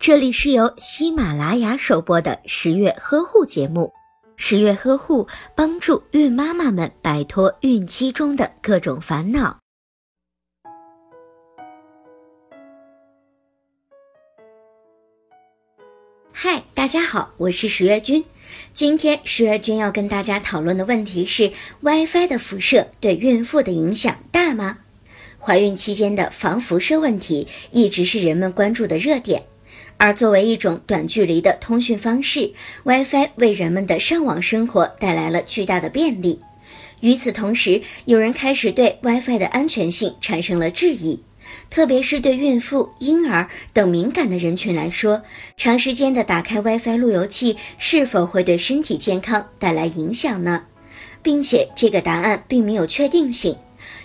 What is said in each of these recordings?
这里是由喜马拉雅首播的十月呵护节目。十月呵护帮助孕妈妈们摆脱孕期中的各种烦恼。嗨，大家好，我是十月君。今天十月君要跟大家讨论的问题是：WiFi 的辐射对孕妇的影响大吗？怀孕期间的防辐射问题一直是人们关注的热点。而作为一种短距离的通讯方式，WiFi 为人们的上网生活带来了巨大的便利。与此同时，有人开始对 WiFi 的安全性产生了质疑，特别是对孕妇、婴儿等敏感的人群来说，长时间的打开 WiFi 路由器是否会对身体健康带来影响呢？并且，这个答案并没有确定性。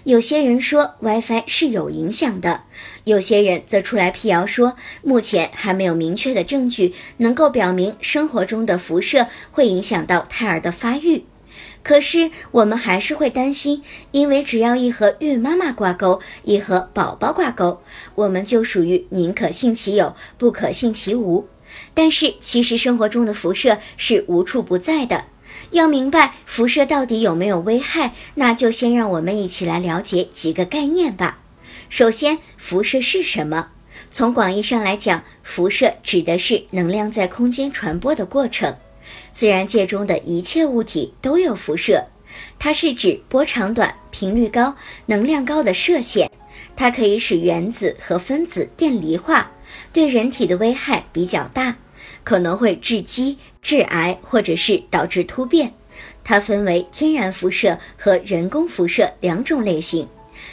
有些人说 WiFi 是有影响的，有些人则出来辟谣说，目前还没有明确的证据能够表明生活中的辐射会影响到胎儿的发育。可是我们还是会担心，因为只要一和孕妈妈挂钩，一和宝宝挂钩，我们就属于宁可信其有，不可信其无。但是其实生活中的辐射是无处不在的。要明白辐射到底有没有危害，那就先让我们一起来了解几个概念吧。首先，辐射是什么？从广义上来讲，辐射指的是能量在空间传播的过程。自然界中的一切物体都有辐射，它是指波长短、频率高、能量高的射线。它可以使原子和分子电离化，对人体的危害比较大。可能会致畸、致癌，或者是导致突变。它分为天然辐射和人工辐射两种类型。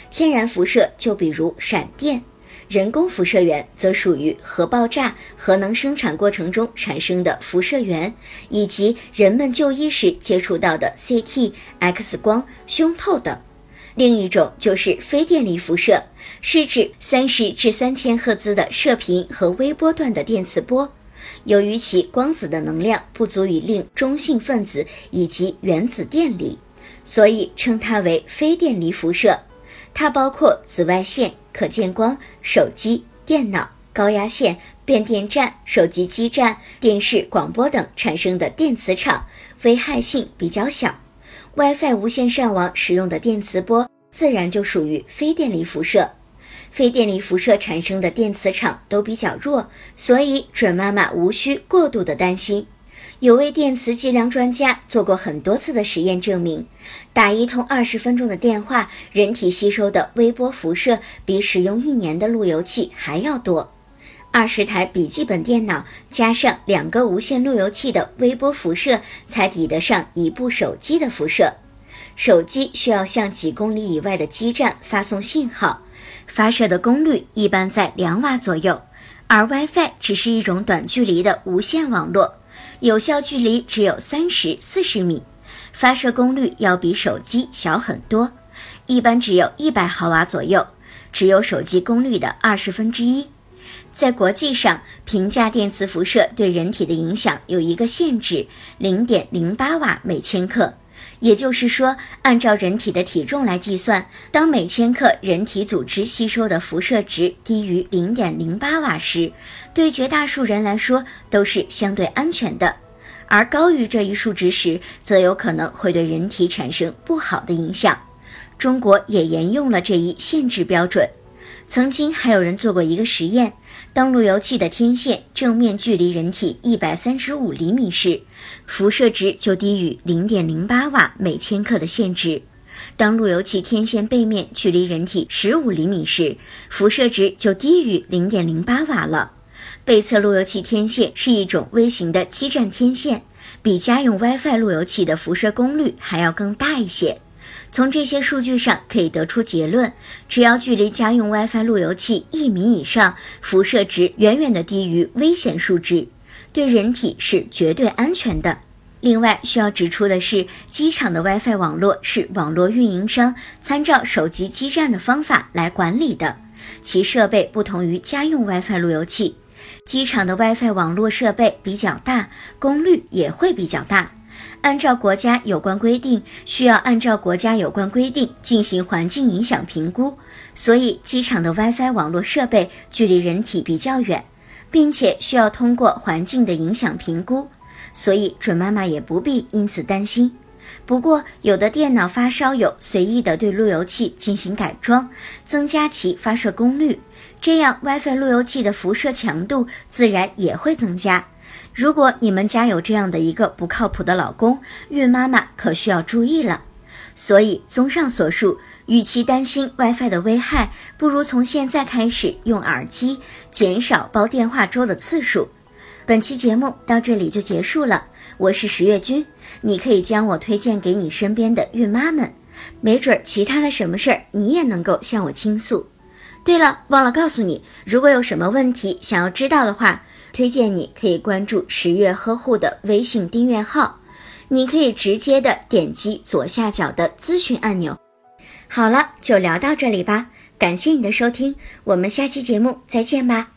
天然辐射就比如闪电，人工辐射源则属于核爆炸、核能生产过程中产生的辐射源，以及人们就医时接触到的 CT、X 光、胸透等。另一种就是非电离辐射，是指三十至三千赫兹的射频和微波段的电磁波。由于其光子的能量不足以令中性分子以及原子电离，所以称它为非电离辐射。它包括紫外线、可见光、手机、电脑、高压线、变电站、手机基站、电视、广播等产生的电磁场，危害性比较小。WiFi 无线上网使用的电磁波自然就属于非电离辐射。非电离辐射产生的电磁场都比较弱，所以准妈妈无需过度的担心。有位电磁计量专家做过很多次的实验，证明打一通二十分钟的电话，人体吸收的微波辐射比使用一年的路由器还要多。二十台笔记本电脑加上两个无线路由器的微波辐射，才抵得上一部手机的辐射。手机需要向几公里以外的基站发送信号。发射的功率一般在两瓦左右，而 WiFi 只是一种短距离的无线网络，有效距离只有三十四十米，发射功率要比手机小很多，一般只有一百毫瓦左右，只有手机功率的二十分之一。在国际上，评价电磁辐射对人体的影响有一个限制，零点零八瓦每千克。也就是说，按照人体的体重来计算，当每千克人体组织吸收的辐射值低于零点零八瓦时，对绝大数人来说都是相对安全的；而高于这一数值时，则有可能会对人体产生不好的影响。中国也沿用了这一限制标准。曾经还有人做过一个实验。当路由器的天线正面距离人体一百三十五厘米时，辐射值就低于零点零八瓦每千克的限值；当路由器天线背面距离人体十五厘米时，辐射值就低于零点零八瓦了。背侧路由器天线是一种微型的基站天线，比家用 WiFi 路由器的辐射功率还要更大一些。从这些数据上可以得出结论：只要距离家用 WiFi 路由器一米以上，辐射值远远的低于危险数值，对人体是绝对安全的。另外需要指出的是，机场的 WiFi 网络是网络运营商参照手机基站的方法来管理的，其设备不同于家用 WiFi 路由器。机场的 WiFi 网络设备比较大，功率也会比较大。按照国家有关规定，需要按照国家有关规定进行环境影响评估，所以机场的 WiFi 网络设备距离人体比较远，并且需要通过环境的影响评估，所以准妈妈也不必因此担心。不过，有的电脑发烧友随意的对路由器进行改装，增加其发射功率，这样 WiFi 路由器的辐射强度自然也会增加。如果你们家有这样的一个不靠谱的老公，孕妈妈可需要注意了。所以，综上所述，与其担心 WiFi 的危害，不如从现在开始用耳机，减少煲电话粥的次数。本期节目到这里就结束了，我是十月君，你可以将我推荐给你身边的孕妈们，没准其他的什么事儿你也能够向我倾诉。对了，忘了告诉你，如果有什么问题想要知道的话，推荐你可以关注十月呵护的微信订阅号。你可以直接的点击左下角的咨询按钮。好了，就聊到这里吧，感谢你的收听，我们下期节目再见吧。